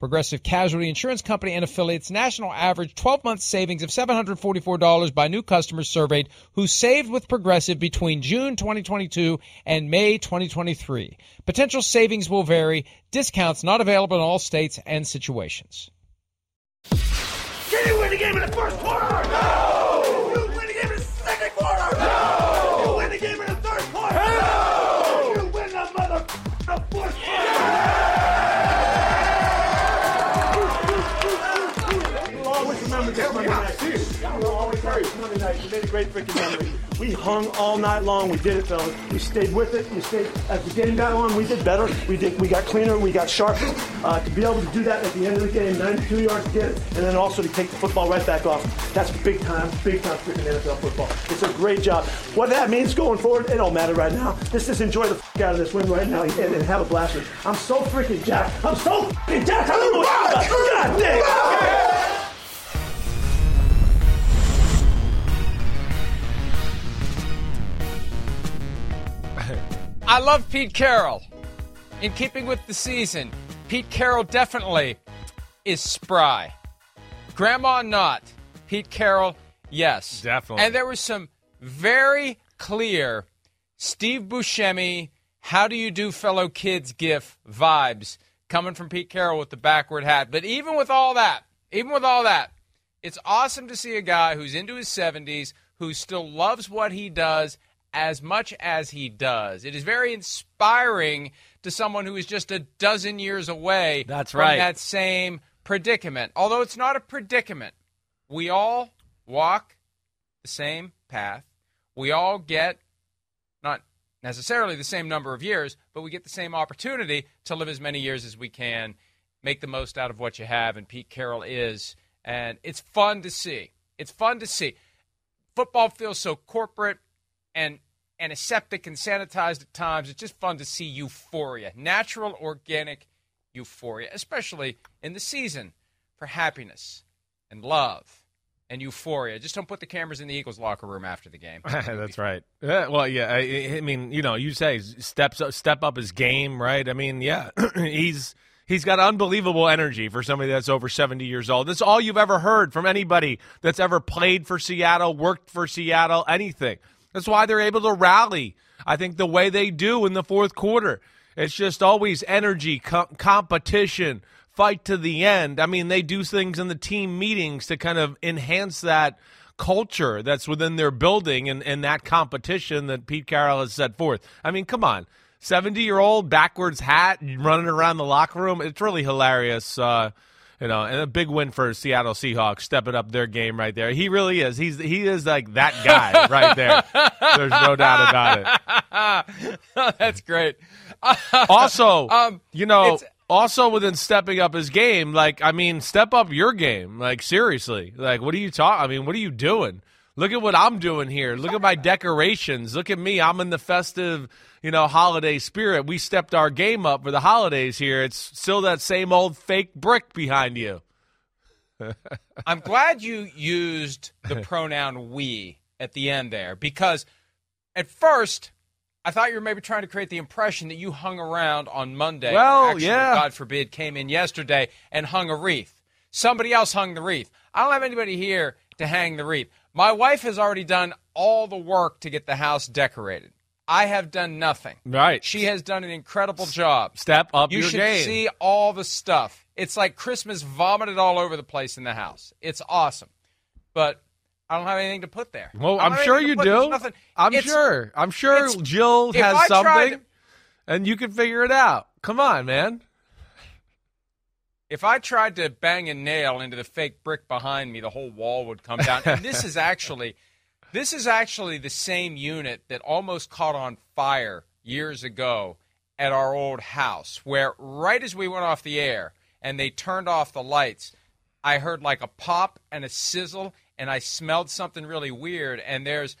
Progressive Casualty Insurance Company and affiliates national average 12 month savings of $744 by new customers surveyed who saved with Progressive between June 2022 and May 2023. Potential savings will vary, discounts not available in all states and situations. Can you win the game in the first quarter? Remember Monday night. You made a great freaking memory. We hung all night long. We did it, fellas. We stayed with it. We stayed. As the game got on, we did better. We did. We got cleaner. We got sharper. Uh, to be able to do that at the end of the game, 92 yards to get it, and then also to take the football right back off. That's big time, big time freaking NFL football. It's a great job. What that means going forward, it don't matter right now. Let's just enjoy the f- out of this win right now and, and have a blast. with. I'm so freaking jacked. I'm so freaking jacked. I don't know what God damn. I love Pete Carroll. In keeping with the season, Pete Carroll definitely is spry. Grandma not. Pete Carroll, yes. Definitely. And there was some very clear Steve Buscemi, how do you do fellow kids gif vibes coming from Pete Carroll with the backward hat. But even with all that, even with all that, it's awesome to see a guy who's into his 70s who still loves what he does as much as he does. It is very inspiring to someone who is just a dozen years away That's from right. that same predicament. Although it's not a predicament, we all walk the same path. We all get not necessarily the same number of years, but we get the same opportunity to live as many years as we can, make the most out of what you have, and Pete Carroll is. And it's fun to see. It's fun to see. Football feels so corporate and antiseptic and sanitized at times. It's just fun to see euphoria, natural, organic euphoria, especially in the season for happiness and love and euphoria. Just don't put the cameras in the Eagles locker room after the game. That's right. Yeah, well, yeah. I, I mean, you know, you say steps up, step up his game, right? I mean, yeah, he's he's got unbelievable energy for somebody that's over seventy years old. That's all you've ever heard from anybody that's ever played for Seattle, worked for Seattle, anything. That's why they're able to rally. I think the way they do in the fourth quarter. It's just always energy, co- competition, fight to the end. I mean, they do things in the team meetings to kind of enhance that culture that's within their building and, and that competition that Pete Carroll has set forth. I mean, come on. 70 year old backwards hat running around the locker room. It's really hilarious. Uh, you know, and a big win for Seattle Seahawks stepping up their game right there. He really is. He's he is like that guy right there. There's no doubt about it. That's great. Also, Um, you know, also within stepping up his game, like I mean, step up your game. Like seriously, like what are you talking? I mean, what are you doing? Look at what I'm doing here. Look at my decorations. Look at me. I'm in the festive, you know, holiday spirit. We stepped our game up for the holidays here. It's still that same old fake brick behind you. I'm glad you used the pronoun we at the end there because at first I thought you were maybe trying to create the impression that you hung around on Monday. Well, actually, yeah. God forbid, came in yesterday and hung a wreath. Somebody else hung the wreath. I don't have anybody here to hang the wreath. My wife has already done all the work to get the house decorated. I have done nothing. Right. She has done an incredible job. Step up You your should see all the stuff. It's like Christmas vomited all over the place in the house. It's awesome. But I don't have anything to put there. Well, I'm sure you to put. There's do. I'm It's- sure. I'm sure Jill has something, to- and you can figure it out. Come on, man. If I tried to bang a nail into the fake brick behind me, the whole wall would come down. and this is actually this is actually the same unit that almost caught on fire years ago at our old house, where right as we went off the air and they turned off the lights, I heard like a pop and a sizzle, and I smelled something really weird. And there's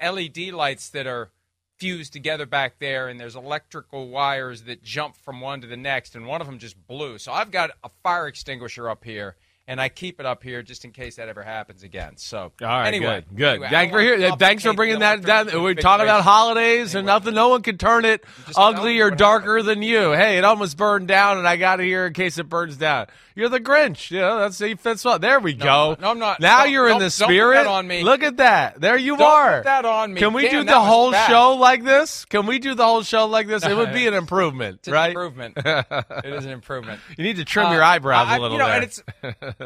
LED lights that are fused together back there, and there's electrical wires that jump from one to the next, and one of them just blew. So I've got a fire extinguisher up here, and I keep it up here just in case that ever happens again. So All right, anyway, good, good. anyway, Thanks for here. Thanks for bringing that down. We're talking about holidays and nothing. No one can turn it ugly or darker than you. Hey, it almost burned down, and I got it here in case it burns down. You're the Grinch. You know that's he fits well. There we No, go. No, I'm not. Now Don't- you're in the spirit. on me. Look at that. There you Don't are. that on me. Can we Damn, do the whole bad. show like this? Can we do the whole show like this? It would be an It's improvement, an right? improvement. it is an improvement. You need to trim Uh, your eyebrows a little you know, and it's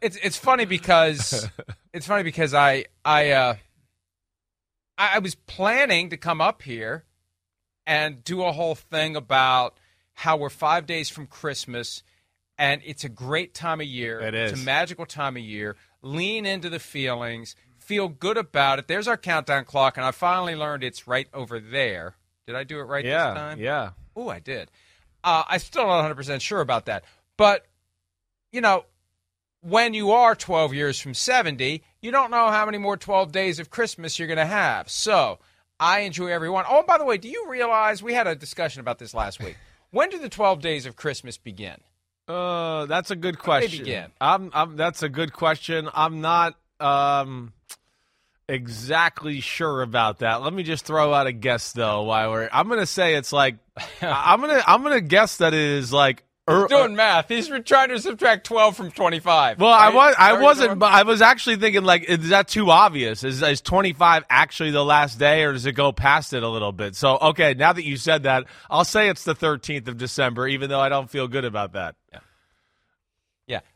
it's it's funny because it's funny because I I uh I, was planning to come up here and do a whole thing about how we're five days from Christmas and it's a great time of year. It It's a magical time of year. Lean into the feelings. Feel good about it. There's our countdown clock, and I finally learned it's right over there. Did I do it right yeah, this time? yeah. Oh, I did. Uh, I'm still not 100% sure about that. But, you know, when you are 12 years from 70, you don't know how many more 12 days of Christmas you're going to have. So I enjoy everyone. Oh, and by the way, do you realize we had a discussion about this last week? When do the 12 days of Christmas begin? Uh, that's a good they question. begin? I'm, I'm. That's a good question. I'm not um exactly sure about that. Let me just throw out a guess though. While we're, I'm gonna say it's like, I'm gonna, I'm gonna guess that it is like. Er- He's doing math. He's trying to subtract 12 from 25. well, I was, I wasn't, but I was actually thinking like, is that too obvious? Is is 25 actually the last day, or does it go past it a little bit? So, okay, now that you said that, I'll say it's the 13th of December, even though I don't feel good about that. Yeah.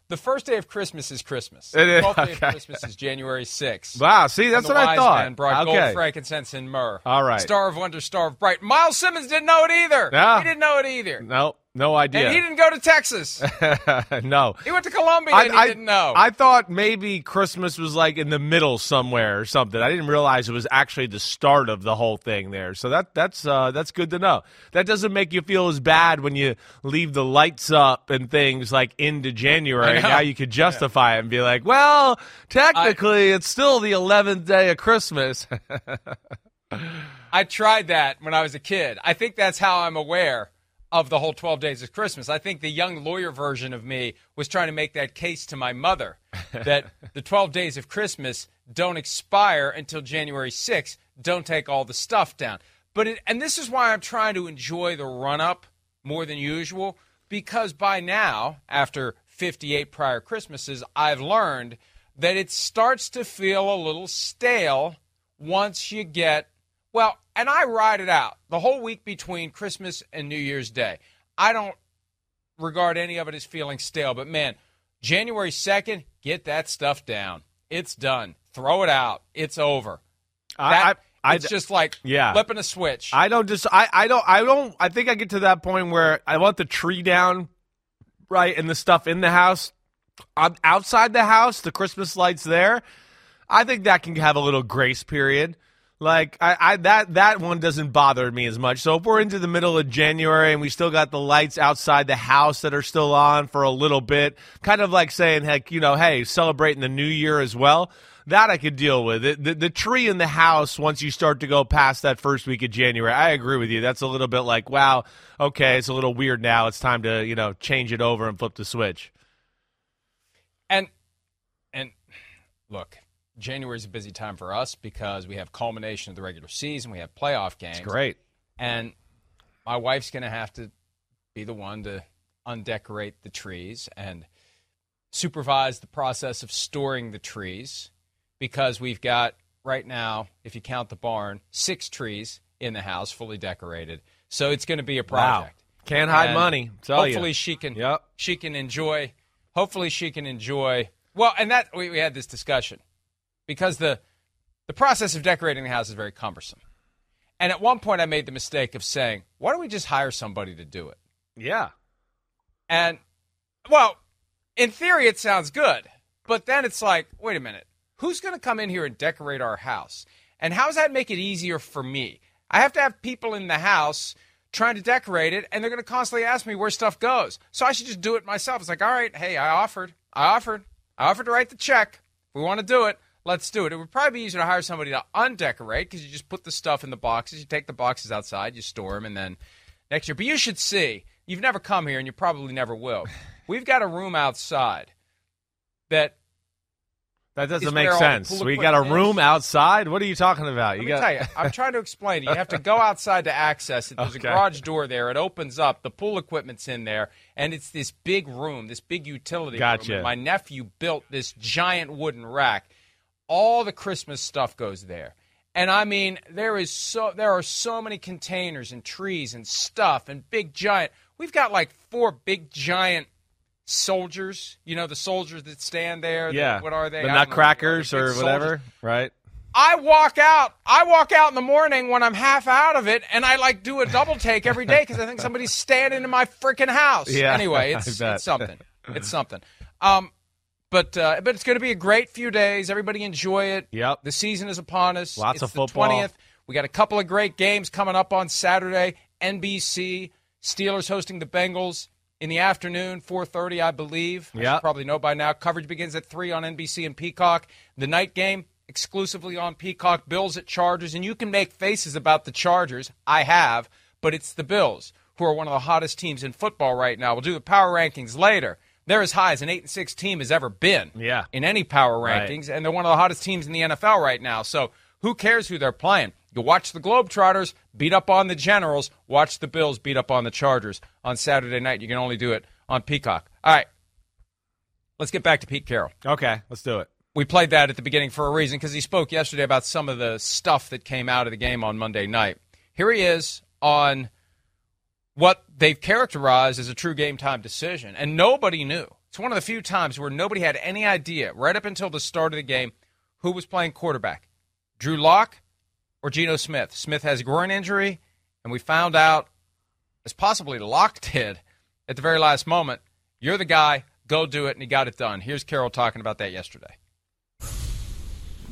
The first day of Christmas is Christmas. It is, The 12th day of Christmas is January 6th. Wow, see, that's what I thought. Man brought okay. gold, frankincense, and myrrh. All right. Star of Wonder, Star of Bright. Myles Simmons didn't know it either. Yeah. He didn't know it either. No, no idea. And he didn't go to Texas. no. he went to Columbia and he didn't know. I thought maybe Christmas was like in the middle somewhere or something. I didn't realize it was actually the start of the whole thing there. So that that's uh, that's good to know. That doesn't make you feel as bad when you leave the lights up and things like into January. I. Now you could justify it and be like, well, technically it's still the 11th day of Christmas. I tried that when I was a kid. I think that's how I'm aware of the whole 12 days of Christmas. I think the young lawyer version of me was trying to make that case to my mother that the 12 days of Christmas don't expire until January 6th. Don't take all the stuff down. But it, and this is why I'm trying to enjoy the run up more than usual because by now, after 58 prior Christmases, I've learned that it starts to feel a little stale once you get well, and I ride it out the whole week between Christmas and New Year's Day. I don't regard any of it as feeling stale, but man, January 2nd, get that stuff down. It's done. Throw it out. It's over. That, I, I, it's just like yeah. flipping a switch. I don't just I, I don't I don't I think I get to that point where I want the tree down, right, and the stuff in the house. Um, outside the house, the Christmas lights there. I think that can have a little grace period. Like I, I that that one doesn't bother me as much. So if we're into the middle of January and we still got the lights outside the house that are still on for a little bit, kind of like saying, heck, you know, hey, celebrating the new year as well. That I could deal with. It, the, the tree in the house, once you start to go past that first week of January, I agree with you. That's a little bit like, wow, okay, it's a little weird now. It's time to, you know, change it over and flip the switch. and and look, January is a busy time for us because we have culmination of the regular season, we have playoff games. It's great. And my wife's going to have to be the one to undecorate the trees and supervise the process of storing the trees because we've got right now, if you count the barn, six trees in the house fully decorated. So it's going to be a project. Wow. Can't hide And money. Tell hopefully you. she can Yep. she can enjoy hopefully she can enjoy well and that we, we had this discussion because the the process of decorating the house is very cumbersome. And at one point I made the mistake of saying, why don't we just hire somebody to do it? Yeah. And well, in theory it sounds good, but then it's like, wait a minute. Who's going to come in here and decorate our house? And how does that make it easier for me? I have to have people in the house trying to decorate it, and they're going to constantly ask me where stuff goes. So I should just do it myself. It's like, all right, hey, I offered. I offered. I offered to write the check. If we want to do it, let's do it. It would probably be easier to hire somebody to undecorate because you just put the stuff in the boxes. You take the boxes outside, you store them, and then next year. But you should see. You've never come here, and you probably never will. We've got a room outside that That doesn't make where all the sense. We got a room is. outside. What are you talking about? Let you got tell you, I'm trying to explain it. You have to go outside to access it. There's Okay. a garage door there. It opens up. The pool equipment's in there, and it's this big room, this big utility Gotcha. room. And my nephew built this giant wooden rack. All the Christmas stuff goes there. And I mean, there is so there are so many containers and trees and stuff and big giant. We've got like four big giant soldiers. You know, the soldiers that stand there. the- yeah. what are they? The I know what they nutcrackers or whatever, soldiers. right? I walk out. I walk out in the morning when I'm half out of it, and I like do a double take every day because I think somebody's standing in my freaking house. Yeah, Anyway, it's, it's something. It's something. Um, but uh, but it's going to be a great few days. Everybody enjoy it. Yep. The season is upon us. Lots It's of the football. 20th. We got a couple of great games coming up on Saturday. NBC Steelers hosting the Bengals in the afternoon, 4:30, I believe. Yeah. probably know by now. Coverage begins at three on NBC and Peacock. The night game exclusively on Peacock. Bills at Chargers, and you can make faces about the Chargers. I have, but it's the Bills who are one of the hottest teams in football right now. We'll do the power rankings later. They're as high as an eight and six team has ever been Yeah. in any power Right. rankings, and they're one of the hottest teams in the NFL right now. So who cares who they're playing? You watch the Globetrotters beat up on the Generals, watch the Bills beat up on the Chargers on Saturday night. You can only do it on Peacock. All right, let's get back to Pete Carroll. Okay, let's do it. We played that at the beginning for a reason because he spoke yesterday about some of the stuff that came out of the game on Monday night. Here he is on what they've characterized as a true game time decision, and nobody knew. It's one of the few times where nobody had any idea, right up until the start of the game, who was playing quarterback Drew Lock or Geno Smith. Smith has a groin injury, and we found out, as possibly Lock did at the very last moment, you're the guy, go do it, and he got it done. Here's Carroll talking about that yesterday.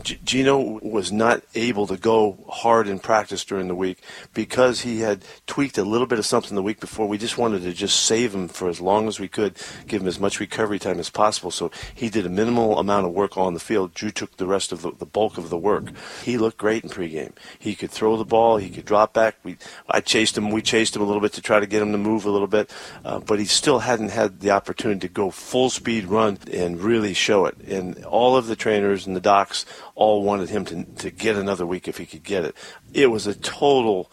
Geno was not able to go hard in practice during the week because he had tweaked a little bit of something the week before. We just wanted to just save him for as long as we could, give him as much recovery time as possible. So he did a minimal amount of work on the field. Drew took the rest of the, the bulk of the work. He looked great in pregame. He could throw the ball. He could drop back. We, I chased him. We chased him a little bit to try to get him to move a little bit, uh, but he still hadn't had the opportunity to go full speed run and really show it. And all of the trainers and the docs all wanted him to, to get another week if he could get it. It was a total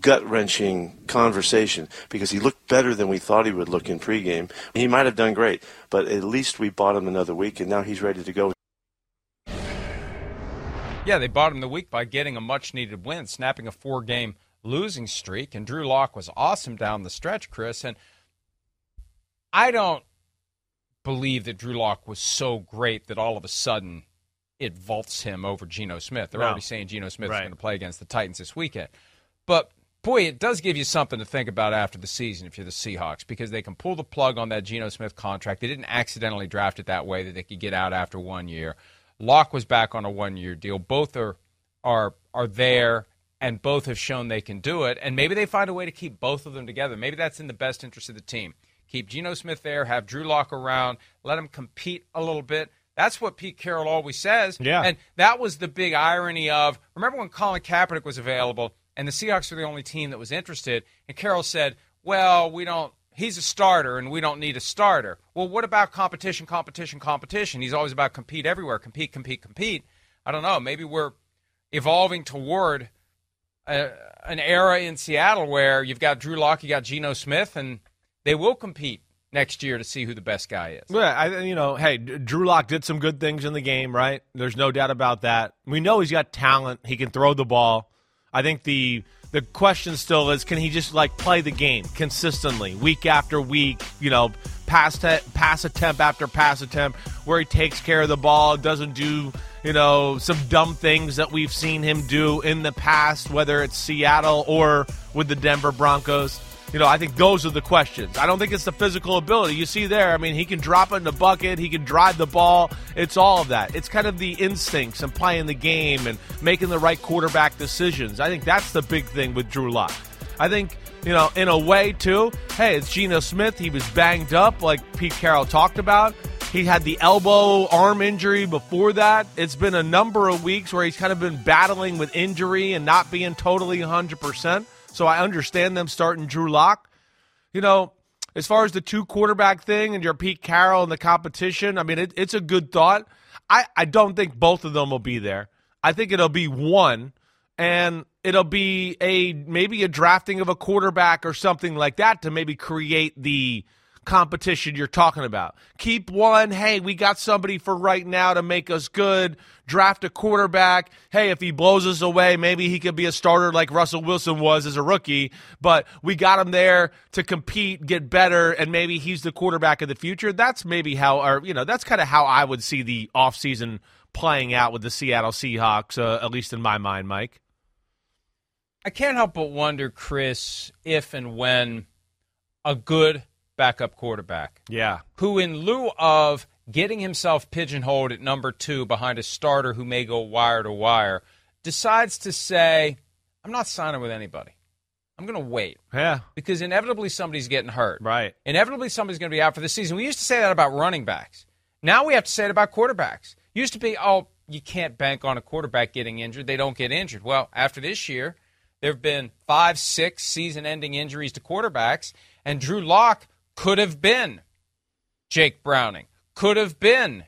gut wrenching conversation because he looked better than we thought he would look in pregame. He might have done great, but at least we bought him another week, and now he's ready to go. Yeah, they bought him the week by getting a much needed win, snapping a four game losing streak. And Drew Lock was awesome down the stretch, Chris. And I don't believe that Drew Lock was so great that all of a sudden it vaults him over Geno Smith. They're No. already saying Geno Smith is going to play against the Titans this weekend. But boy, it does give you something to think about after the season if you're the Seahawks because they can pull the plug on that Geno Smith contract. They didn't accidentally draft it that way that they could get out after one year. Lock was back on a one year deal. Both are are are there and both have shown they can do it. And maybe they find a way to keep both of them together. Maybe that's in the best interest of the team. Keep Geno Smith there, have Drew Lock around, let him compete a little bit. That's what Pete Carroll always says. Yeah. And that was the big irony of remember when Colin Kaepernick was available and the Seahawks were the only team that was interested, and Carroll said, Well, we don't he's a starter and we don't need a starter. Well, what about competition, competition, competition? He's always about compete everywhere, compete, compete, compete. I don't know. Maybe we're evolving toward a, an era in Seattle where you've got Drew Lock, you got Geno Smith, and they will compete next year to see who the best guy is. Yeah, I, you know, hey, Drew Lock did some good things in the game, right? There's no doubt about that. We know he's got talent. He can throw the ball. I think the the question still is, can he just like play the game consistently, week after week? You know, pass te- pass attempt after pass attempt, where he takes care of the ball, doesn't do you know some dumb things that we've seen him do in the past, whether it's Seattle or with the Denver Broncos. You know, I think those are the questions. I don't think it's the physical ability. You see there, I mean, he can drop it in the bucket, he can drive the ball. It's all of that. It's kind of the instincts and playing the game and making the right quarterback decisions. I think that's the big thing with Drew Lock. I think, you know, in a way, too, hey, it's Geno Smith. He was banged up, like Pete Carroll talked about. He had the elbow arm injury before that. It's been a number of weeks where he's kind of been battling with injury and not being totally 100%. So I understand them starting Drew Lock. You know, as far as the two quarterback thing and your Pete Carroll and the competition, I mean, it, it's a good thought. I, I don't think both of them will be there. I think it'll be one, and it'll be a maybe a drafting of a quarterback or something like that to maybe create the competition you're talking about. Keep one. Hey, we got somebody for right now to make us good. Draft a quarterback. Hey, if he blows us away, maybe he could be a starter like Russell Wilson was as a rookie. But we got him there to compete, get better, and maybe he's the quarterback of the future. That's maybe how, or, you know, that's kind of how I would see the offseason playing out with the Seattle Seahawks, uh, at least in my mind, Mike. I can't help but wonder, Chris, if and when a good backup quarterback. Yeah. Who, in lieu of getting himself pigeonholed at number two behind a starter who may go wire to wire, decides to say, I'm not signing with anybody. I'm going to wait. Yeah. Because inevitably somebody's getting hurt. Right. Inevitably somebody's going to be out for the season. We used to say that about running backs. Now we have to say it about quarterbacks. Used to be, oh, you can't bank on a quarterback getting injured. They don't get injured. Well, after this year, there have been five, six season ending injuries to quarterbacks, and Drew Lock could have been Jake Browning, could have been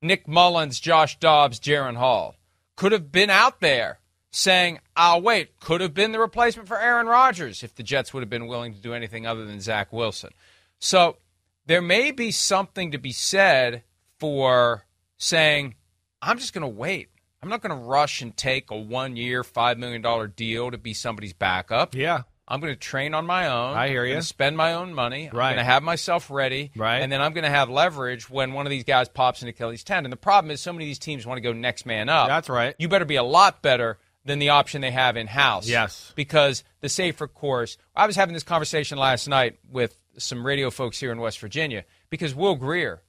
Nick Mullens, Josh Dobbs, Jaren Hall, could have been out there saying, I'll wait, could have been the replacement for Aaron Rodgers if the Jets would have been willing to do anything other than Zach Wilson. So there may be something to be said for saying, I'm just going to wait. I'm not going to rush and take a one year, $5 million deal to be somebody's backup. Yeah. I'm going to train on my own. I hear you. spend my own money. I'm Right. going to have myself ready. Right. And then I'm going to have leverage when one of these guys pops into Kelly's tent. And The problem is so many of these teams want to go next man up. That's right. You better be a lot better than the option they have in house. Yes. Because the safer course. I was having this conversation last night with some radio folks here in West Virginia because Will Grier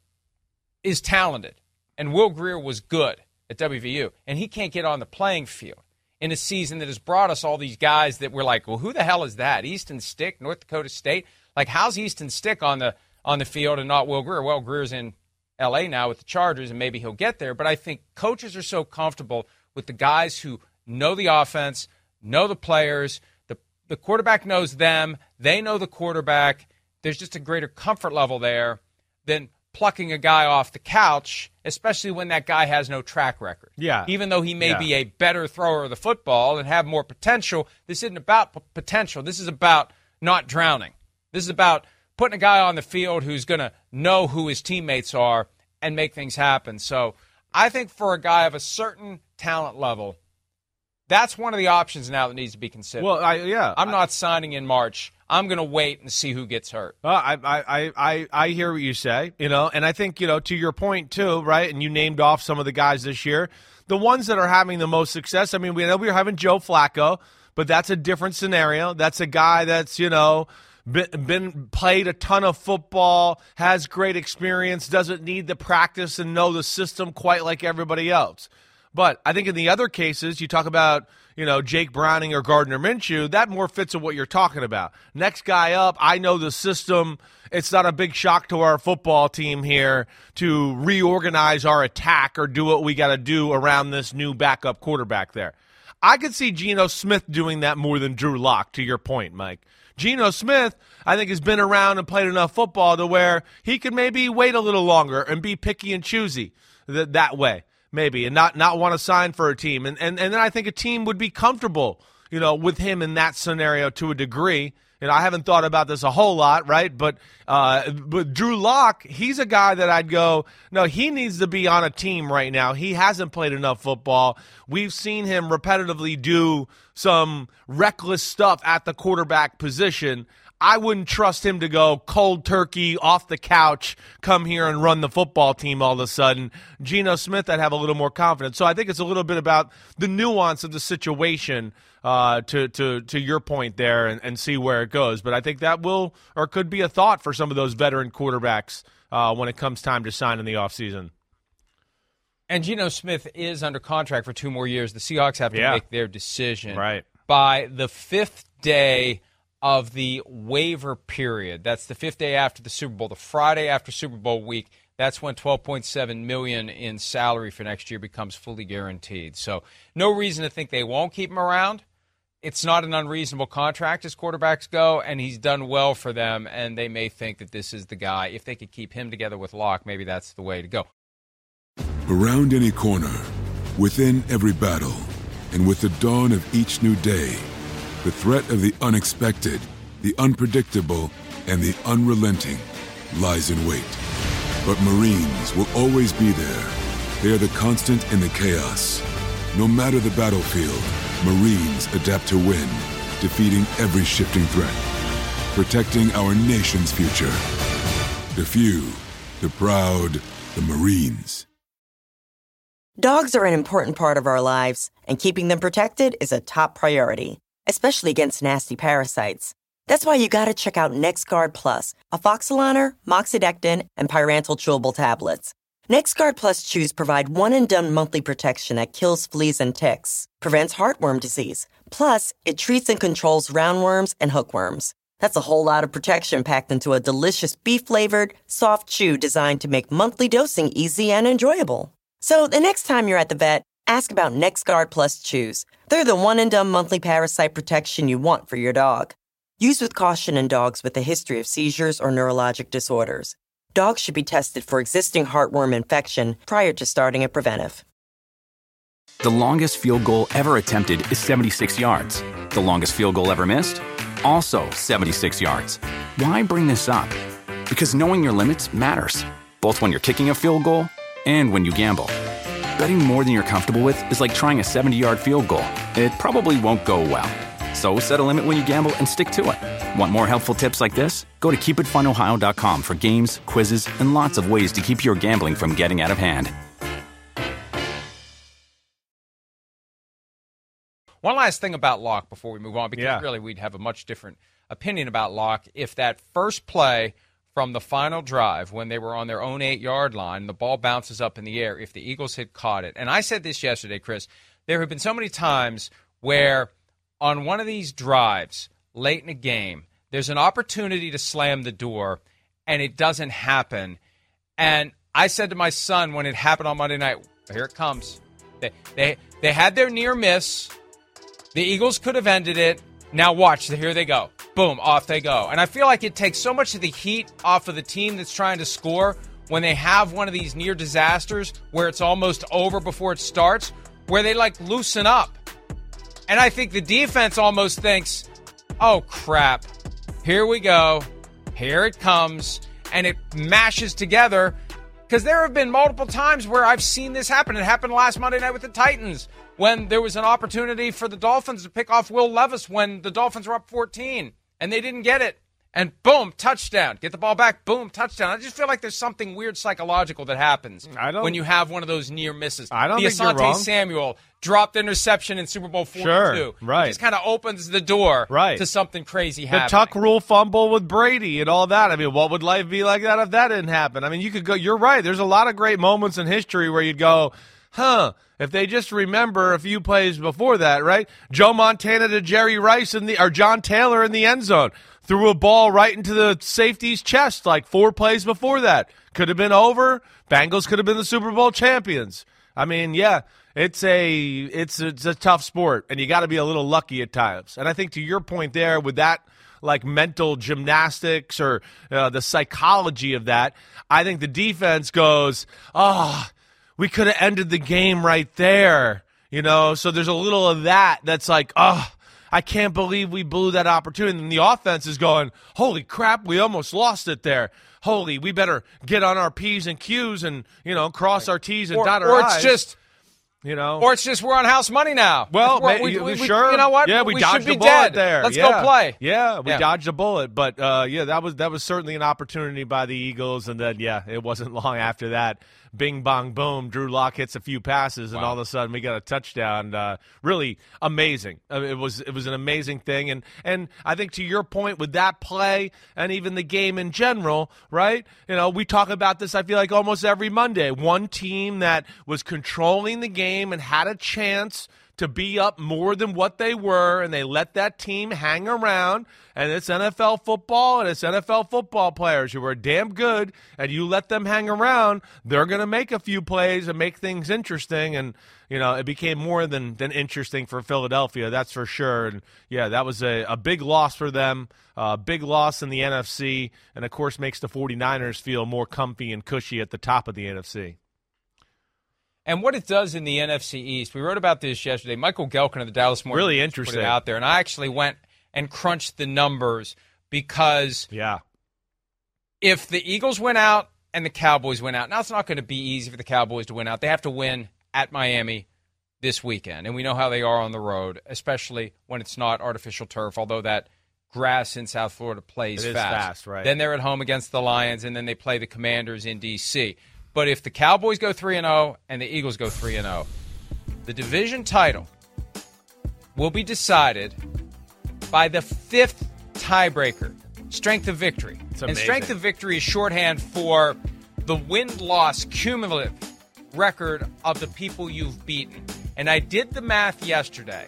is talented and Will Grier was good at WVU and he can't get on the playing field in a season that has brought us all these guys that we're like, well, who the hell is that? Easton Stick, North Dakota State. Like, how's Easton Stick on the on the field and not Will Grier? Well, Grier's in L.A. now with the Chargers, and maybe he'll get there. But I think coaches are so comfortable with the guys who know the offense, know the players. The the quarterback knows them. They know the quarterback. There's just a greater comfort level there than plucking a guy off the couch, especially when that guy has no track record. Yeah. Even though he may Yeah. be a better thrower of the football and have more potential, this isn't about p- potential. This is about not drowning. This is about putting a guy on the field who's going to know who his teammates are and make things happen. So I think for a guy of a certain talent level, that's one of the options now that needs to be considered. Well, I, yeah. I'm not signing in March. I'm going to wait and see who gets hurt. Uh, I, I, I, I hear what you say, you know, and I think, you know, to your point too, right? And you named off some of the guys this year. The ones that are having the most success, I mean, we know we were having Joe Flacco, but that's a different scenario. That's a guy that's, you know, been, been played a ton of football, has great experience, doesn't need the practice and know the system quite like everybody else. But I think in the other cases, you talk about, you know, Jake Browning or Gardner Minshew, that more fits with what you're talking about. Next guy up, I know the system. It's not a big shock to our football team here to reorganize our attack or do what we got to do around this new backup quarterback there. I could see Geno Smith doing that more than Drew Lock, to your point, Mike. Geno Smith, I think, has been around and played enough football to where he could maybe wait a little longer and be picky and choosy th- that way. Maybe, and not not want to sign for a team. And, and and then I think a team would be comfortable, you know, with him in that scenario to a degree. And I haven't thought about this a whole lot, right? But uh, but Drew Lock, he's a guy that I'd go, no, he needs to be on a team right now. He hasn't played enough football. We've seen him repetitively do some reckless stuff at the quarterback position. I wouldn't trust him to go cold turkey off the couch, come here and run the football team all of a sudden. Geno Smith, I'd have a little more confidence. So I think it's a little bit about the nuance of the situation uh, to, to, to your point there and, and see where it goes. But I think that will or could be a thought for some of those veteran quarterbacks uh, when it comes time to sign in the offseason. And Geno Smith is under contract for two more years. The Seahawks have to Yeah. make their decision Right. by the fifth day of the waiver period. That's the fifth day after the Super Bowl, the Friday after Super Bowl week. That's when 12.7 million in salary for next year becomes fully guaranteed. So no reason to think they won't keep him around. It's not an unreasonable contract as quarterbacks go, and he's done well for them. And they may think that this is the guy. If they could keep him together with Lock, maybe that's the way to go. Around any corner, within every battle, and with the dawn of each new day, the threat of the unexpected, the unpredictable, and the unrelenting lies in wait. But Marines will always be there. They are the constant in the chaos. No matter the battlefield, Marines adapt to win, defeating every shifting threat, protecting our nation's future. The few, the proud, the Marines. Dogs are an important part of our lives, and keeping them protected is a top priority, especially against nasty parasites. That's why you gotta check out NexGard Plus, Afoxolaner, Moxidectin, and Pyrantel chewable tablets. NexGard Plus chews provide one and done monthly protection that kills fleas and ticks, prevents heartworm disease. Plus, it treats and controls roundworms and hookworms. That's a whole lot of protection packed into a delicious beef flavored, soft chew designed to make monthly dosing easy and enjoyable. So the next time you're at the vet, ask about NexGard Plus Chews. They're the one and done monthly parasite protection you want for your dog. Use with caution in dogs with a history of seizures or neurologic disorders. Dogs should be tested for existing heartworm infection prior to starting a preventive. The longest field goal ever attempted is 76 yards. The longest field goal ever missed? Also 76 yards. Why bring this up? Because knowing your limits matters, both when you're kicking a field goal and when you gamble. Betting more than you're comfortable with is like trying a 70 yard field goal. It probably won't go well. So set a limit when you gamble and stick to it. Want more helpful tips like this? Go to keepitfunohio.com for games, quizzes, and lots of ways to keep your gambling from getting out of hand. One last thing about Lock before we move on, because Yeah. really we'd have a much different opinion about Lock if that first play from the final drive, when they were on their own eight yard line, the ball bounces up in the air, if the Eagles had caught it. And I said this yesterday, Chris, there have been so many times where on one of these drives late in a game, there's an opportunity to slam the door and it doesn't happen. And I said to my son when it happened on Monday night, here it comes. They, they, they had their near miss. The Eagles could have ended it. Now watch. Here they go. Boom, off they go. And I feel like it takes so much of the heat off of the team that's trying to score when they have one of these near disasters where it's almost over before it starts, where they like loosen up. And I think the defense almost thinks, oh crap, here we go. Here it comes. And it mashes together. Because there have been multiple times where I've seen this happen. It happened last Monday night with the Titans when there was an opportunity for the Dolphins to pick off Will Levis when the Dolphins were up 14 and they didn't get it. And boom, touchdown. Get the ball back, boom, touchdown. I just feel like there's something weird psychological that happens when you have one of those near misses. I don't the think you're Asante wrong. Samuel dropped interception in Super Bowl 42. Sure, right. It just kind of opens the door Right. to something crazy The happening. tuck rule fumble with Brady and all that. I mean, what would life be like that if that didn't happen? I mean, you could go. You're right. There's a lot of great moments in history where you'd go, huh? If they just remember a few plays before that, right? Joe Montana to Jerry Rice in the or John Taylor in the end zone threw a ball right into the safety's chest like four plays before that. Could have been over. Bengals could have been the Super Bowl champions. I mean, yeah, it's a it's a, it's a tough sport, and you got to be a little lucky at times. And I think to your point there, with that like mental gymnastics or uh, the psychology of that, I think the defense goes, oh, we could have ended the game right there. You know, so there's a little of that that's like, oh, I can't believe we blew that opportunity. And the offense is going, holy crap, we almost lost it there. Holy, we better get on our P's and Q's and, you know, cross our T's and or, dot our or I's. it's just you know, or it's just we're on house money now. Well, we, we, we- sure. You know what? Yeah, we, we dodged should be a bullet dead. there. Let's Yeah. go play. Yeah, we Yeah. dodged a bullet, but uh, yeah, that was that was certainly an opportunity by the Eagles, and then yeah, it wasn't long after that. Bing bong boom, Drew Lock hits a few passes, and all of a sudden we got a touchdown. Uh, really amazing. Uh, it was it was an amazing thing, and and I think to your point with that play and even the game in general, right? You know, we talk about this. I feel like almost every Monday. One team that was controlling the game and had a chance to be up more than what they were, and they let that team hang around. And it's NFL football, and it's NFL football players who are damn good, and you let them hang around, they're going to make a few plays and make things interesting. And you know, it became more than than interesting for Philadelphia, that's for sure. And yeah, that was a, a big loss for them, a big loss in the NFC, and of course makes the 49ers feel more comfy and cushy at the top of the NFC. And what it does in the NFC East, we wrote about this yesterday. Michael Gehlken of the Dallas Morning Really interesting. put it out there, and I actually went and crunched the numbers because Yeah. if the Eagles went out and the Cowboys went out, now it's not going to be easy for the Cowboys to win out. They have to win at Miami this weekend, and we know how they are on the road, especially when it's not artificial turf. Although that grass in South Florida plays fast, fast, right. Then they're at home against the Lions, and then they play the Commanders in D.C. But if the Cowboys go three and zero and the Eagles go three and zero, the division title will be decided by the fifth tiebreaker, strength of victory. and amazing. strength of victory is shorthand for the win loss cumulative record of the people you've beaten. And I did the math yesterday.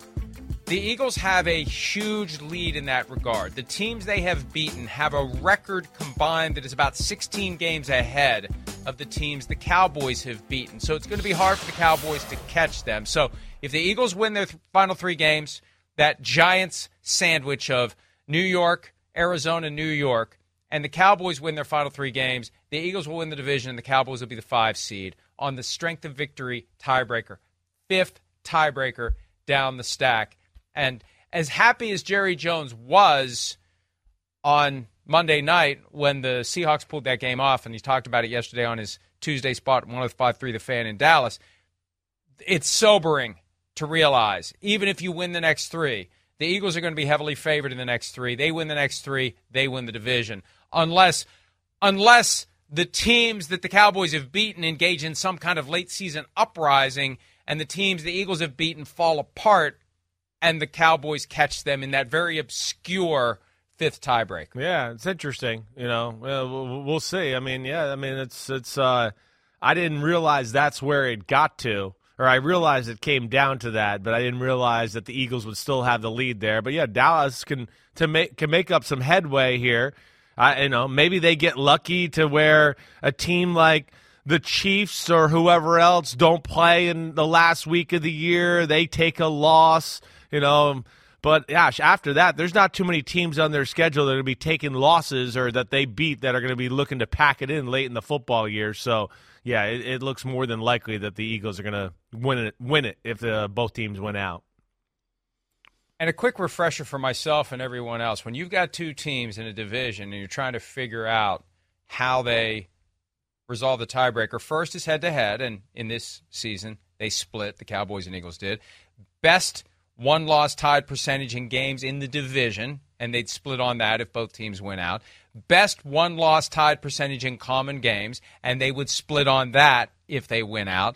The Eagles have a huge lead in that regard. The teams they have beaten have a record combined that is about 16 games ahead of the teams the Cowboys have beaten. So it's going to be hard for the Cowboys to catch them. So if the Eagles win their th- final three games, that Giants sandwich of New York, Arizona, New York, and the Cowboys win their final three games, the Eagles will win the division and the Cowboys will be the five seed on the strength of victory tiebreaker. Fifth tiebreaker down the stack. And as happy as Jerry Jones was on Monday night when the Seahawks pulled that game off, and he talked about it yesterday on his Tuesday spot, 105.3 The Fan in Dallas, it's sobering to realize, even if you win the next three, the Eagles are going to be heavily favored in the next three. They win the next three, they win the division. Unless, unless the teams that the Cowboys have beaten engage in some kind of late season uprising, and the teams the Eagles have beaten fall apart, and the Cowboys catch them in that very obscure fifth tiebreaker. Yeah, it's interesting. You know, well, we'll, we'll see. I mean, yeah, I mean, it's it's. uh I didn't realize that's where it got to, or I realized it came down to that, but I didn't realize that the Eagles would still have the lead there. But yeah, Dallas can to make can make up some headway here. I you know maybe they get lucky to where a team like the Chiefs or whoever else don't play in the last week of the year. They take a loss. You know. But gosh, after that, there's not too many teams on their schedule that are going to be taking losses or that they beat that are going to be looking to pack it in late in the football year. So yeah, it, it looks more than likely that the Eagles are going to win it. Win it if the, both teams win out. And a quick refresher for myself and everyone else when you've got two teams in a division and you're trying to figure out how they resolve the tiebreaker, first is head to head. And in this season, they split, the Cowboys and Eagles did. Best one loss tied percentage in games in the division, and they'd split on that if both teams went out. Best one loss tied percentage in common games, and they would split on that if they win out.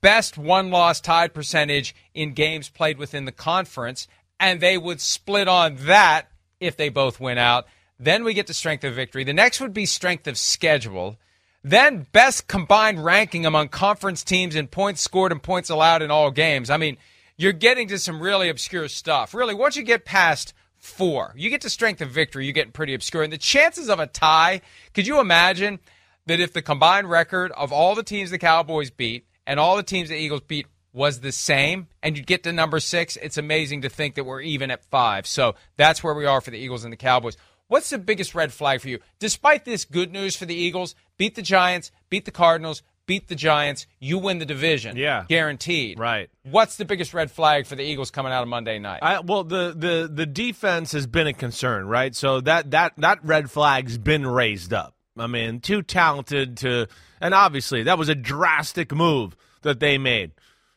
Best one loss tied percentage in games played within the conference, and they would split on that if they both win out. Then we get to strength of victory. The next would be strength of schedule. Then best combined ranking among conference teams in points scored and points allowed in all games. I mean, you're getting to some really obscure stuff. Really, once you get past four, you get to strength of victory, you're getting pretty obscure. And the chances of a tie, could you imagine that if the combined record of all the teams the Cowboys beat and all the teams the Eagles beat was the same and you'd get to number six, it's amazing to think that we're even at five. So that's where we are for the Eagles and the Cowboys. What's the biggest red flag for you? Despite this good news for the Eagles, beat the Giants, beat the Cardinals, beat the Giants, you win the division. Yeah. Guaranteed. Right. What's the biggest red flag for the Eagles coming out of Monday night? I, well, the, the the defense has been a concern, right? So that that that red flag's been raised up. I mean, too talented to, and obviously that was a drastic move that they made.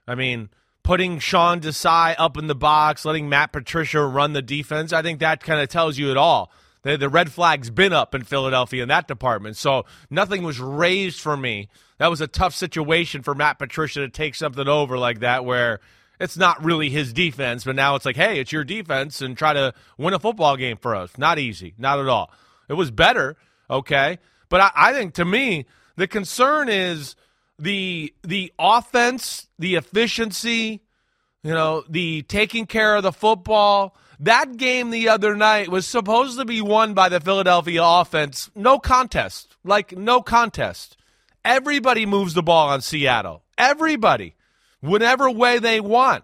I mean, putting Sean Desai up in the box, letting Matt Patricia run the defense. I think that kind of tells you it all. The, the red flag's been up in Philadelphia in that department, so nothing was raised for me. That was a tough situation for Matt Patricia to take something over like that, where it's not really his defense, but now it's like, hey, it's your defense, and try to win a football game for us. Not easy, not at all. It was better, okay, but I, I think to me the concern is the the offense, the efficiency, you know, the taking care of the football. That game the other night was supposed to be won by the Philadelphia offense. No contest. Like no contest. Everybody moves the ball on Seattle. Everybody. Whatever way they want.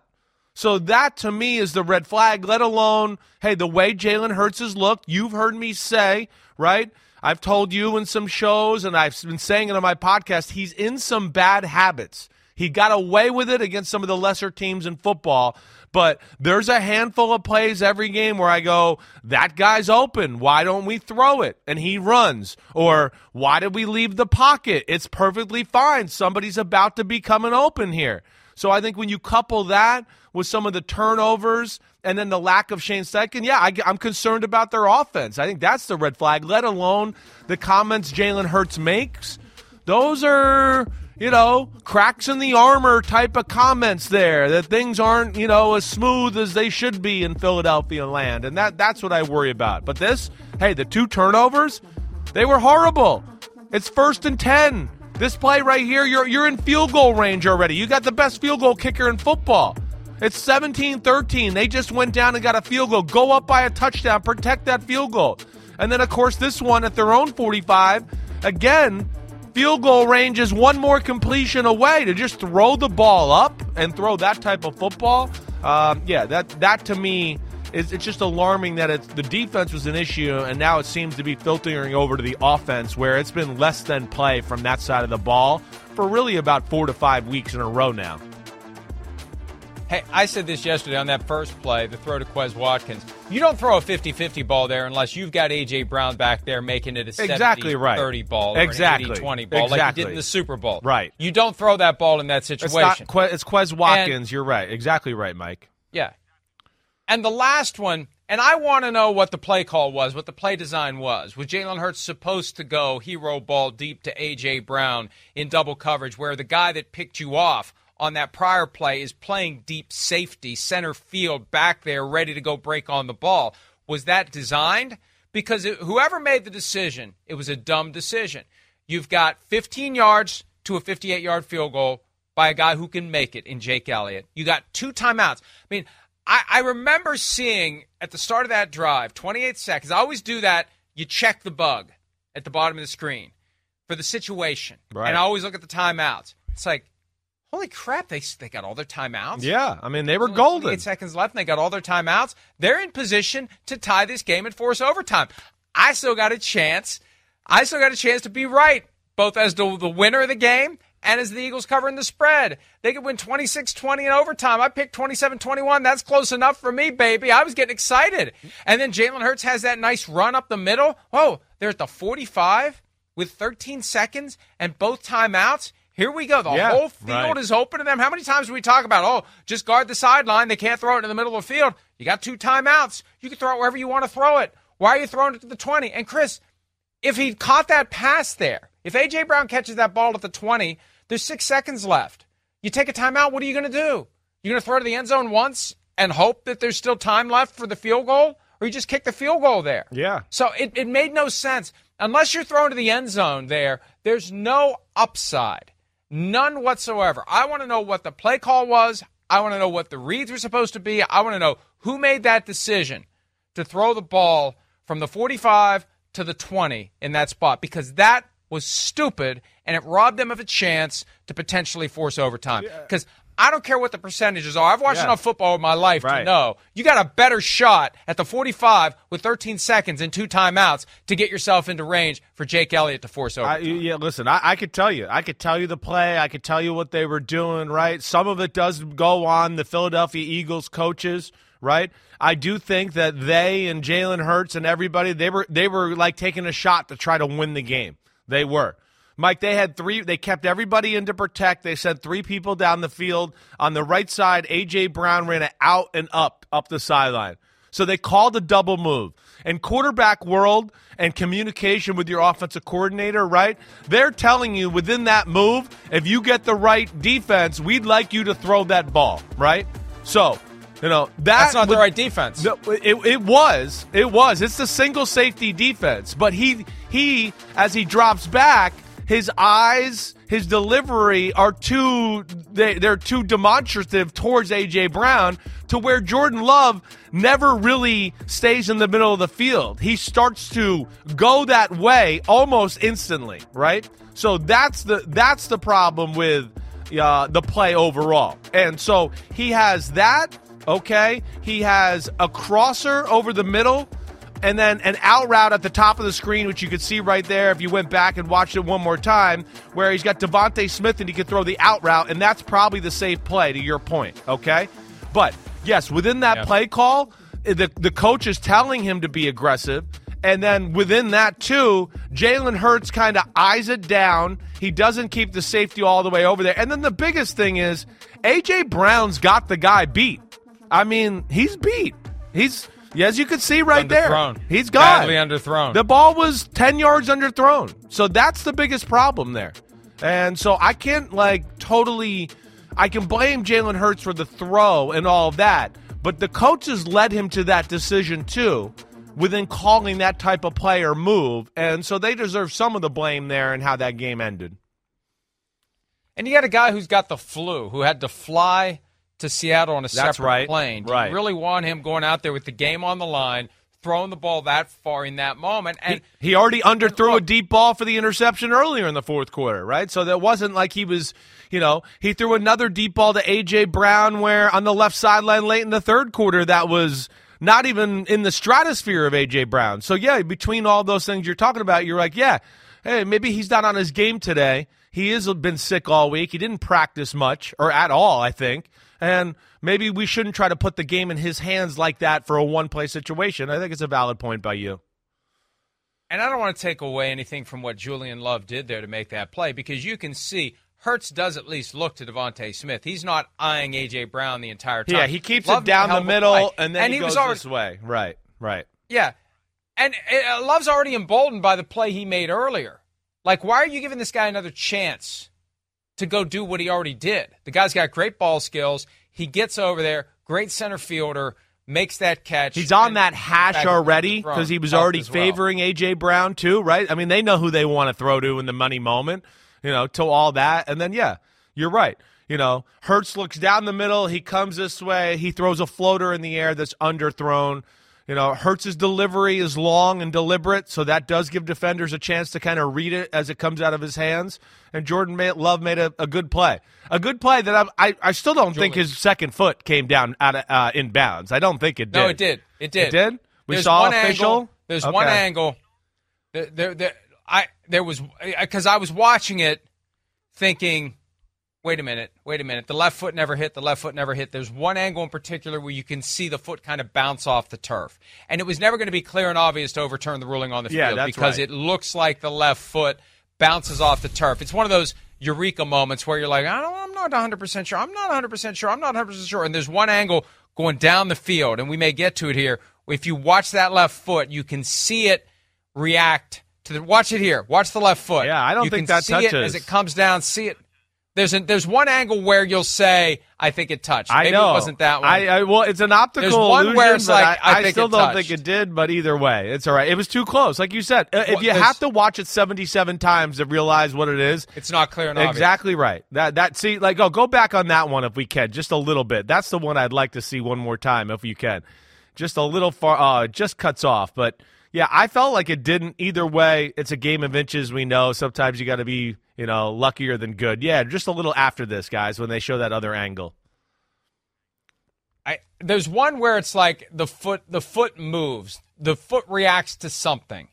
So that to me is the red flag, let alone, hey, the way Jalen Hurts has looked, you've heard me say, right? I've told you in some shows, and I've been saying it on my podcast, he's in some bad habits. He got away with it against some of the lesser teams in football, but there's a handful of plays every game where I go, that guy's open. Why don't we throw it? And he runs. Or why did we leave the pocket? It's perfectly fine. Somebody's about to be coming open here. So I think when you couple that with some of the turnovers and then the lack of Shane Steichen, yeah, I, am concerned about their offense. I think that's the red flag, let alone the comments Jalen Hurts makes. Those are, you know, cracks in the armor type of comments there, that things aren't, you know, as smooth as they should be in Philadelphia land. And that that's what I worry about. But this, hey, the two turnovers, they were horrible. It's first and 10. This play right here, you're, you're in field goal range already. You got the best field goal kicker in football. It's 17 13. They just went down and got a field goal. Go up by a touchdown, protect that field goal. And then, of course, this one at their own 45. Again, field goal range is one more completion away to just throw the ball up and throw that type of football. Um, yeah, that, that to me is it's just alarming that it's, the defense was an issue, and now it seems to be filtering over to the offense, where it's been less than play from that side of the ball for really about four to five weeks in a row now. Hey, I said this yesterday on that first play, the throw to Quez Watkins. You don't throw a 50-50 ball there unless you've got A.J. Brown back there making it a exactly 70-30 right. ball or exactly. an 80-20 ball exactly. like you did in the Super Bowl. Right. You don't throw that ball in that situation. It's, not it's Quez Watkins. And, You're right. Exactly right, Mike. Yeah. And the last one, and I want to know what the play call was, what the play design was. Was Jalen Hurts supposed to go hero ball deep to A.J. Brown in double coverage where the guy that picked you off on that prior play is playing deep safety, center field, back there, ready to go break on the ball? Was that designed? Because it, whoever made the decision, it was a dumb decision. You've got 15 yards to a 58 yard field goal by a guy who can make it in Jake Elliott. You got two timeouts. I mean, I, I remember seeing at the start of that drive, 28 seconds. I always do that. You check the bug at the bottom of the screen for the situation. Right. And I always look at the timeouts. It's like, holy crap, they, they got all their timeouts. Yeah, I mean, they were golden. Eight seconds left, and they got all their timeouts. They're in position to tie this game and force overtime. I still got a chance. I still got a chance to be right, both as the, the winner of the game and as the Eagles covering the spread. They could win 26 20 in overtime. I picked 27 21. That's close enough for me, baby. I was getting excited. And then Jalen Hurts has that nice run up the middle. Oh, they're at the 45 with 13 seconds and both timeouts. Here we go. The Yeah, whole field right. is open to them. How many times do we talk about, oh, just guard the sideline? They can't throw it in the middle of the field. You got two timeouts. You can throw it wherever you want to throw it. Why are you throwing it to the 20? And Chris, if he caught that pass there, if A.J. Brown catches that ball at the 20, there's six seconds left. You take a timeout, what are you going to do? You're going to throw to the end zone once and hope that there's still time left for the field goal? Or you just kick the field goal there? Yeah. So it, it made no sense. Unless you're throwing to the end zone there, there's no upside. None whatsoever. I want to know what the play call was. I want to know what the reads were supposed to be. I want to know who made that decision to throw the ball from the 45 to the 20 in that spot because that was stupid and it robbed them of a chance to potentially force overtime. Because I don't care what the percentages are. I've watched Yeah. enough football in my life to know you got a better shot at the 45 with 13 seconds and two timeouts to get yourself into range for Jake Elliott to force over. I, yeah, listen, I, I could tell you. I could tell you the play. I could tell you what they were doing, right? Some of it does go on the Philadelphia Eagles coaches, right? I do think that they and Jalen Hurts and everybody, they were they were like taking a shot to try to win the game. They were. Mike, they had three. They kept everybody in to protect. They sent three people down the field. On the right side, A.J. Brown ran it out and up, up the sideline. So they called a double move. And quarterback world and communication with your offensive coordinator, right? They're telling you within that move, if you get the right defense, we'd like you to throw that ball, right? So, you know, that That's not the right defense. no, it, it was. It was. It's the single safety defense. But he he as he drops back, his eyes, his delivery are too they, they're too demonstrative towards AJ Brown to where Jordan Love never really stays in the middle of the field. He starts to go that way almost instantly, right? So that's the that's the problem with uh, the play overall. And so he has that, okay? He has a crosser over the middle and then an out route at the top of the screen, which you could see right there if you went back and watched it one more time, where he's got DeVonta Smith and he could throw the out route, and that's probably the safe play to your point, okay? But yes, within that Yeah. play call, eh, the, the coach is telling him to be aggressive. And then within that, too, Jalen Hurts kind of eyes it down. He doesn't keep the safety all the way over there. And then the biggest thing is A.J. Brown's got the guy beat. I mean, he's beat. He's, as you can see right Underthrown. there, he's gone. Badly underthrown. The ball was 10 yards underthrown. So that's the biggest problem there. And so I can't, like, totally. I can blame Jalen Hurts for the throw and all of that. But the coaches led him to that decision, too, within calling that type of play or move. And so they deserve some of the blame there and how that game ended. And you got a guy who's got the flu, who had to fly to Seattle on a separate right. plane. Do Right. you really want him going out there with the game on the line, throwing the ball that far in that moment? And he, he already underthrew a deep ball for the interception earlier in the fourth quarter, right? So that wasn't like he was, you know, he threw another deep ball to AJ Brown where on the left sideline late in the third quarter that was not even in the stratosphere of AJ Brown. So yeah, between all those things you're talking about, you're like, yeah, hey, maybe he's not on his game today. He has been sick all week. He didn't practice much or at all, I think. And maybe we shouldn't try to put the game in his hands like that for a one play situation. I think it's a valid point by you. And I don't want to take away anything from what Julian Love did there to make that play because you can see Hurts does at least look to DeVonta Smith. He's not eyeing AJ Brown the entire time. Yeah, he keeps Love it down the middle, and then and he, was goes already, this way. Right, right. Yeah, and uh, Love's already emboldened by the play he made earlier. Like, why are you giving this guy another chance to go do what he already did? The guy's got great ball skills. He gets over there, great center fielder, makes that catch. He's on that hash already because he was already as well. favoring AJ Brown too, right? I mean, they know who they want to throw to in the money moment, you know, to all that, and then yeah, you're right. You know, Hurts looks down the middle. He comes this way. He throws a floater in the air that's underthrown. You know, Hurts's delivery is long and deliberate, so that does give defenders a chance to kind of read it as it comes out of his hands. And Jordan Love made a, a good play, a good play that I'm, I I still don't think his second foot came down out of, uh, in bounds. I don't think it did. No, it did. It did. It did? We There's saw one official? Angle, there's one angle. There, there, there, I there was because I was watching it, thinking, wait a minute, wait a minute. The left foot never hit. The left foot never hit. There's one angle in particular where you can see the foot kind of bounce off the turf, and it was never going to be clear and obvious to overturn the ruling on the Yeah, field because right. it looks like the left foot bounces off the turf. It's one of those eureka moments where you're like, I don't, I'm not 100 percent sure. I'm not 100 percent sure. I'm not 100 percent sure. And there's one angle going down the field, and we may get to it here. If you watch that left foot, you can see it react to the. Watch it here. Watch the left foot. Yeah, I don't you think that see it touches. as it comes down. See it. There's there's one angle where you'll say, I think it touched. I Maybe know. it wasn't that one. I, I well, it's an optical There's one illusion, where it's like, I think still it don't touched. think it did. But either way, it's all right. It was too close, like you said. Uh, if Well, you have to watch it seventy-seven times to realize what it is, it's not clear obvious. exactly right. That that see, like, oh, go back on that one if we can, just a little bit. That's the one I'd like to see one more time if you can, just a little far. Uh, just cuts off, but. Yeah, I felt like it didn't either way. It's a game of inches. We know sometimes you got to be you know, luckier than good. Yeah, just a little after this, guys, when they show that other angle. I there's one where it's like the foot the foot moves, the foot reacts to something.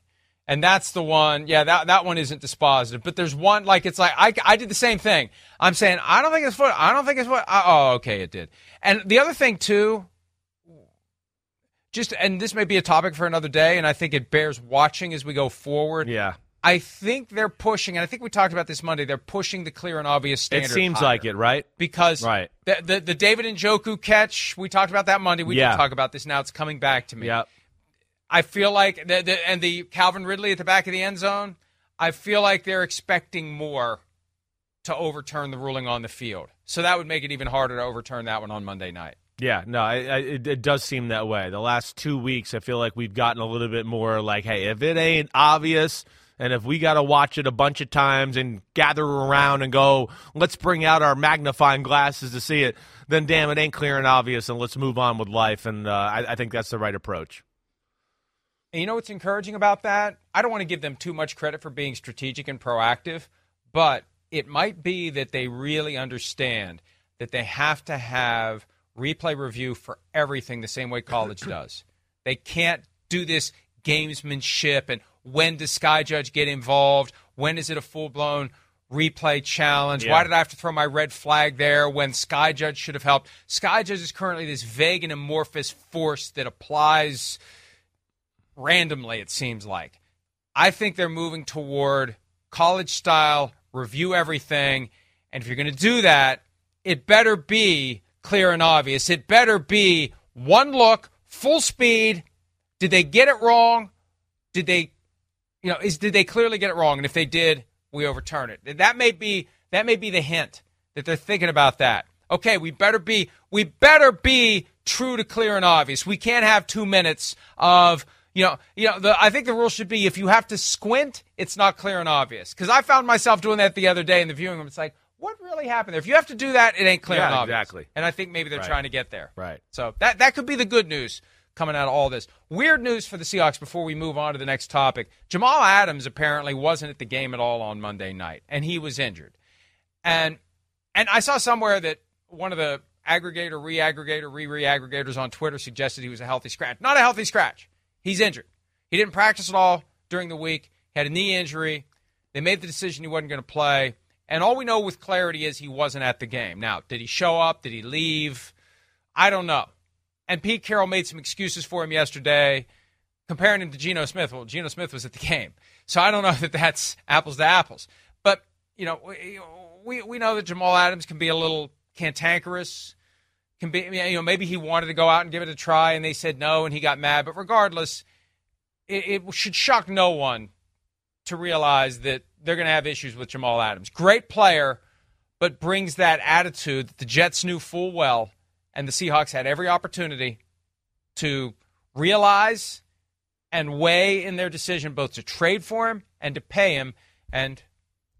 And that's the one, yeah, that, that one isn't dispositive. But there's one, like, it's like, I, I did the same thing. I'm saying, I don't think it's foot, I don't think it's what. Uh, oh, okay, it did. And the other thing, too, just, and this may be a topic for another day, and I think it bears watching as we go forward. Yeah. I think they're pushing, and I think we talked about this Monday. They're pushing the clear and obvious standard. It seems higher. like it, right? Because right. The, the, the David Njoku catch, we talked about that Monday. We yeah. didn't talk about this. Now it's coming back to me. Yep. I feel like the, the, and the Calvin Ridley at the back of the end zone. I feel like they're expecting more to overturn the ruling on the field. So that would make it even harder to overturn that one on Monday night. Yeah, no, I, I, it, it, does seem that way. The last two weeks, I feel like we've gotten a little bit more like, hey, if it ain't obvious, and if we got to watch it a bunch of times and gather around and go, let's bring out our magnifying glasses to see it, then damn, it ain't clear and obvious, and let's move on with life. And uh, I, I think that's the right approach. And you know what's encouraging about that? I don't want to give them too much credit for being strategic and proactive, but it might be that they really understand that they have to have replay review for everything the same way college does. They can't do this gamesmanship and when does Sky Judge get involved? When is it a full blown replay challenge? Yeah. Why did I have to throw my red flag there when Sky Judge should have helped? Sky Judge is currently this vague and amorphous force that applies randomly, it seems like. I think they're moving toward college style, review everything. And if you're going to do that, it better be clear and obvious. It better be one look, full speed. Did they get it wrong? Did they, you know, is did they clearly get it wrong? And if they did, we overturn it. That may be that may be the hint that they're thinking about that. Okay, we better be we better be true to clear and obvious. We can't have two minutes of you know, you know. The, I think the rule should be if you have to squint, it's not clear and obvious. Because I found myself doing that the other day in the viewing room. It's like, what really happened there? If you have to do that, it ain't clear yeah, and obvious. Exactly. And I think maybe they're right. trying to get there. Right. So that that could be the good news coming out of all this. Weird news for the Seahawks before we move on to the next topic. Jamal Adams apparently wasn't at the game at all on Monday night, and he was injured. And and I saw somewhere that one of the aggregator, re-aggregator, re-re-aggregators on Twitter suggested he was a healthy scratch. Not a healthy scratch. He's injured. He didn't practice at all during the week. Had a knee injury. They made the decision he wasn't going to play. And all we know with clarity is he wasn't at the game. Now, did he show up? Did he leave? I don't know. And Pete Carroll made some excuses for him yesterday, comparing him to Geno Smith. Well, Geno Smith was at the game. So I don't know that that's apples to apples. But, you know, we, we know that Jamal Adams can be a little cantankerous. Can be, you know, maybe he wanted to go out and give it a try, and they said no, and he got mad. But regardless, it, it should shock no one to realize that they're going to have issues with Jamal Adams. Great player, but brings that attitude that the Jets knew full well, and the Seahawks had every opportunity to realize and weigh in their decision both to trade for him and to pay him. And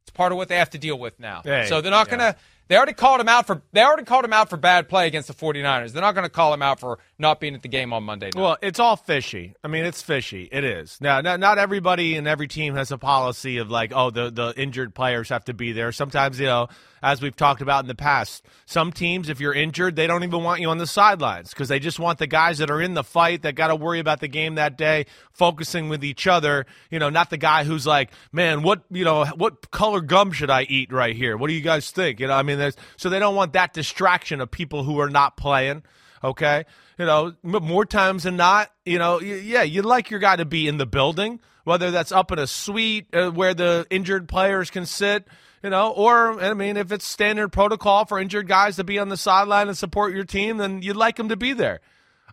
it's part of what they have to deal with now. Hey, so they're not yeah. going to. They already called him out for they already called him out for bad play against the 49ers. They're not going to call him out for not being at the game on Monday night. Well, it's all fishy. I mean, it's fishy. It is. Now, not, not everybody and every team has a policy of like, oh, the the injured players have to be there. Sometimes, you know, as we've talked about in the past, some teams, if you're injured, they don't even want you on the sidelines because they just want the guys that are in the fight that got to worry about the game that day, focusing with each other. You know, not the guy who's like, man, what you know, what color gum should I eat right here? What do you guys think? You know, I mean, so they don't want that distraction of people who are not playing. Okay, you know, more times than not, you know, yeah, you'd like your guy to be in the building, whether that's up in a suite uh, where the injured players can sit you know, or I mean, if it's standard protocol for injured guys to be on the sideline and support your team, then you'd like them to be there.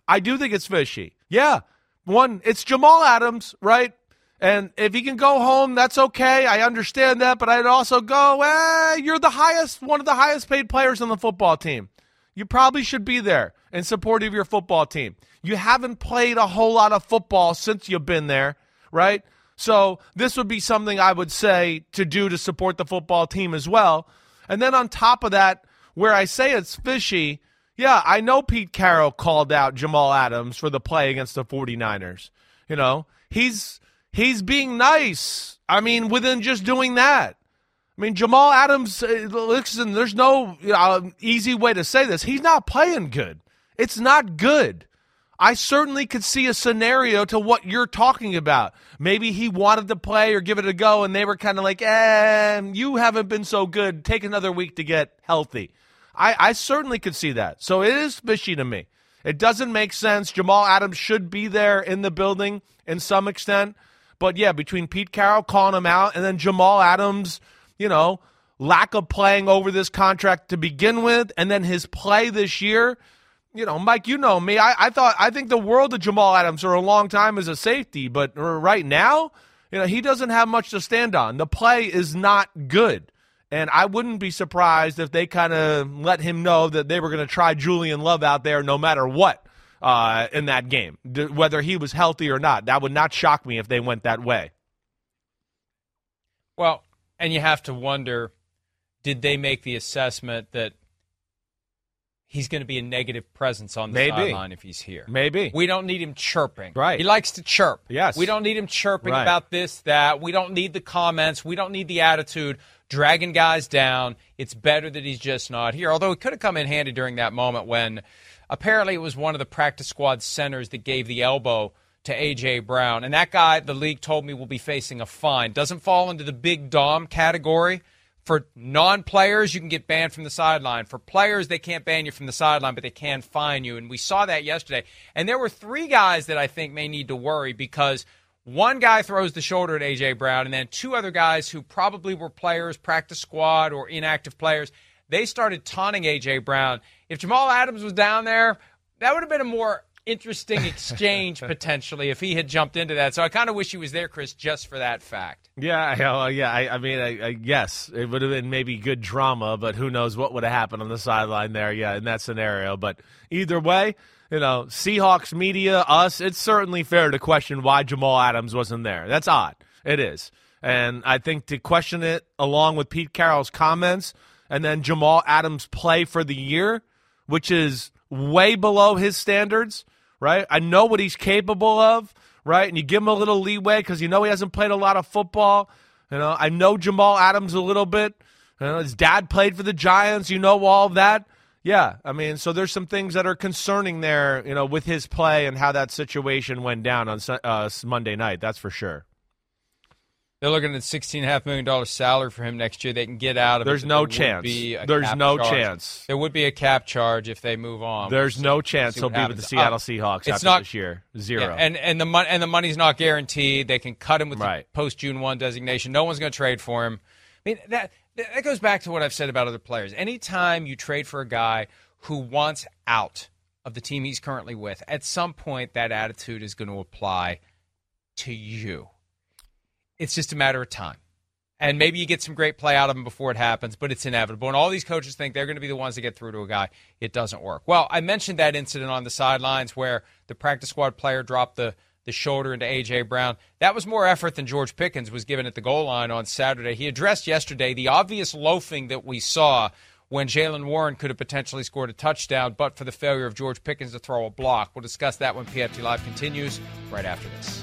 I do think it's fishy. Yeah, one, it's Jamal Adams, right? And if he can go home, that's okay. I understand that, but I'd also go, eh, you're the highest, one of the highest paid players on the football team. You probably should be there in support of your football team. You haven't played a whole lot of football since you've been there, right? So this would be something I would say to do to support the football team as well. And then on top of that, where I say it's fishy, yeah, I know Pete Carroll called out Jamal Adams for the play against the 49ers. You know, he's he's being nice. I mean, within just doing that. I mean, Jamal Adams, uh, listen, there's no uh, easy way to say this. He's not playing good. It's not good. I certainly could see a scenario to what you're talking about. Maybe he wanted to play or give it a go, and they were kind of like, eh, you haven't been so good. Take another week to get healthy. I, I certainly could see that. So it is fishy to me. It doesn't make sense. Jamal Adams should be there in the building in some extent. But yeah, between Pete Carroll calling him out and then Jamal Adams, you know, lack of playing over this contract to begin with, and then his play this year you know, Mike, you know me. I, I thought I think the world of Jamal Adams for a long time as a safety, but right now, you know, he doesn't have much to stand on. The play is not good. And I wouldn't be surprised if they kind of let him know that they were going to try Julian Love out there no matter what uh, in that game, whether he was healthy or not. That would not shock me if they went that way. Well, and you have to wonder did they make the assessment that he's going to be a negative presence on the Maybe. sideline if he's here. Maybe. We don't need him chirping. Right. He likes to chirp. Yes. We don't need him chirping right. about this, that. We don't need the comments. We don't need the attitude dragging guys down. It's better that he's just not here. Although it could have come in handy during that moment when apparently it was one of the practice squad centers that gave the elbow to A.J. Brown. And that guy, the league told me, will be facing a fine. Doesn't fall into the big Dom category for non players, you can get banned from the sideline. For players, they can't ban you from the sideline, but they can fine you. And we saw that yesterday. And there were three guys that I think may need to worry because one guy throws the shoulder at A.J. Brown, and then two other guys who probably were players, practice squad, or inactive players, they started taunting A.J. Brown. If Jamal Adams was down there, that would have been a more interesting exchange potentially if he had jumped into that. So I kind of wish he was there, Chris, just for that fact. Yeah, uh, yeah. I, I mean, I, I, yes, it would have been maybe good drama, but who knows what would have happened on the sideline there? Yeah, in that scenario. But either way, you know, Seahawks media, us, it's certainly fair to question why Jamal Adams wasn't there. That's odd. It is. And I think to question it along with Pete Carroll's comments and then Jamal Adams' play for the year, which is way below his standards right? I know what he's capable of, right? And you give him a little leeway because you know he hasn't played a lot of football. You know, I know Jamal Adams a little bit. You know, his dad played for the Giants. You know all of that. Yeah, I mean, so there's some things that are concerning there, you know, with his play and how that situation went down on uh, Monday night. That's for sure. They're looking at sixteen and a half million dollar salary for him next year. They can get out of There's it. no there chance. There's no chance. There would be a cap charge if they move on. There's we'll no see, chance he'll be with the Seattle uh, Seahawks after not, this year. Zero. Yeah, and and the money and the money's not guaranteed. They can cut him with right. post June one designation. No one's going to trade for him. I mean that that goes back to what I've said about other players. Anytime you trade for a guy who wants out of the team he's currently with, at some point that attitude is going to apply to you. It's just a matter of time and maybe you get some great play out of him before it happens, but it's inevitable. And all these coaches think they're going to be the ones to get through to a guy. It doesn't work. Well, I mentioned that incident on the sidelines where the practice squad player dropped the the shoulder into A.J. Brown. That was more effort than George Pickens was given at the goal line on Saturday. He addressed yesterday the obvious loafing that we saw when Jaylen Warren could have potentially scored a touchdown, but for the failure of George Pickens to throw a block. We'll discuss that when PFT Live continues right after this.